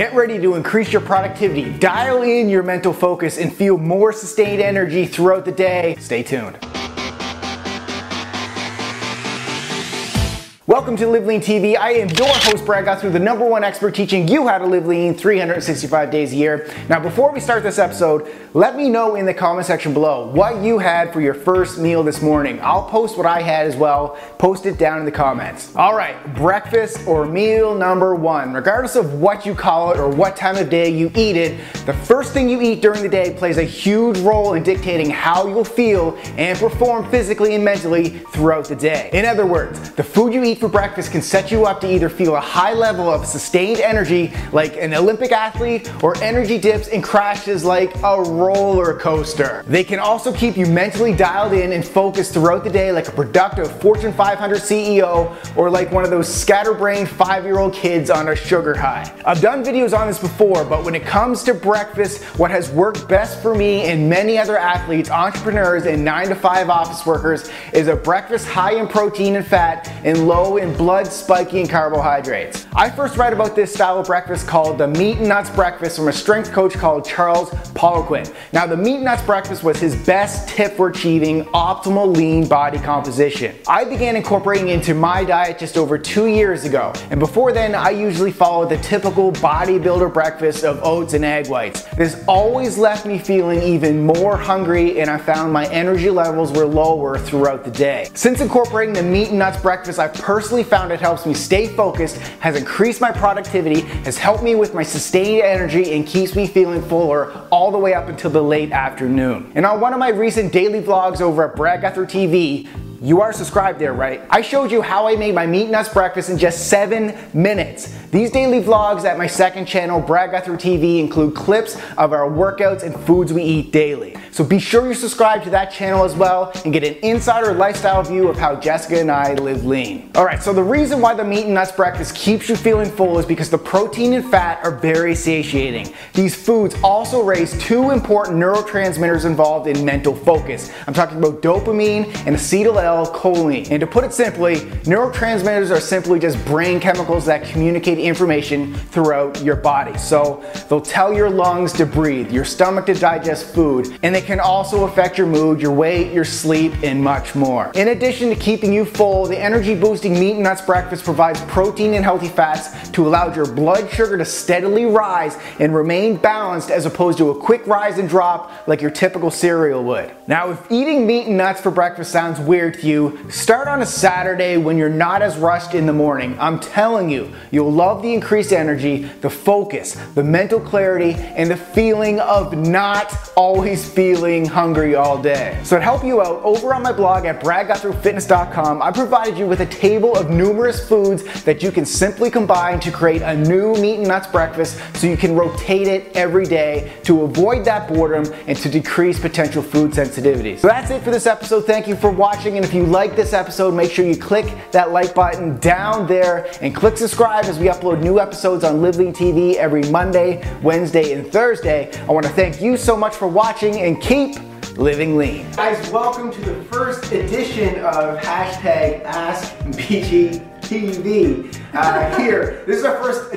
Get ready to increase your productivity, dial in your mental focus, and feel more sustained energy throughout the day. Stay tuned. Welcome to Live Lean TV. I am your host, Brad Gouthro, the number one expert teaching you how to live lean 365 days a year. Now, before we start this episode, let me know in the comment section below what you had for your first meal this morning. I'll post what I had as well. Post it down in the comments. All right, breakfast or meal number one. Regardless of what you call it or what time of day you eat it, the first thing you eat during the day plays a huge role in dictating how you'll feel and perform physically and mentally throughout the day. In other words, the food you eat for breakfast can set you up to either feel a high level of sustained energy like an Olympic athlete or energy dips and crashes like a roller coaster. They can also keep you mentally dialed in and focused throughout the day like a productive Fortune 500 CEO or like one of those scatterbrained five-year-old kids on a sugar high. I've done videos on this before, but when it comes to breakfast, what has worked best for me and many other athletes, entrepreneurs, and nine to five office workers is a breakfast high in protein and fat and low low in blood spiking carbohydrates. I first read about this style of breakfast called the meat and nuts breakfast from a strength coach called Charles Poliquin. Now the meat and nuts breakfast was his best tip for achieving optimal lean body composition. I began incorporating into my diet just over two years ago. And before then, I usually followed the typical bodybuilder breakfast of oats and egg whites. This always left me feeling even more hungry and I found my energy levels were lower throughout the day. Since incorporating the meat and nuts breakfast, I've personally found it helps me stay focused, has increased my productivity, has helped me with my sustained energy, and keeps me feeling fuller all the way up until the late afternoon. And on one of my recent daily vlogs over at Brad Gouthro TV, you are subscribed there, right? I showed you how I made my meat nuts breakfast in just seven minutes. These daily vlogs at my second channel, Brad Gouthro TV, include clips of our workouts and foods we eat daily. So be sure you subscribe to that channel as well and get an insider lifestyle view of how Jessica and I live lean. All right, so the reason why the meat and nuts breakfast keeps you feeling full is because the protein and fat are very satiating. These foods also raise two important neurotransmitters involved in mental focus. I'm talking about dopamine and acetyl acetylcholine. And to put it simply, neurotransmitters are simply just brain chemicals that communicate information throughout your body. So they'll tell your lungs to breathe, your stomach to digest food, and they can also affect your mood, your weight, your sleep, and much more. In addition to keeping you full, the energy boosting meat and nuts breakfast provides protein and healthy fats to allow your blood sugar to steadily rise and remain balanced as opposed to a quick rise and drop like your typical cereal would. Now, if eating meat and nuts for breakfast sounds weird to you. Start on a Saturday when you're not as rushed in the morning. I'm telling you, you'll love the increased energy, the focus, the mental clarity, and the feeling of not always feeling hungry all day. So to help you out, over on my blog at bradgouthroFitness.com, I provided you with a table of numerous foods that you can simply combine to create a new meat and nuts breakfast so you can rotate it every day to avoid that boredom and to decrease potential food sensitivities. So that's it for this episode. Thank you for watching and if you like this episode, make sure you click that like button down there and click subscribe as we upload new episodes on Lean TV every Monday, Wednesday, and Thursday. I want to thank you so much for watching keep living lean. Guys, welcome to the first edition of hashtag AskBGTV uh, here. This is our first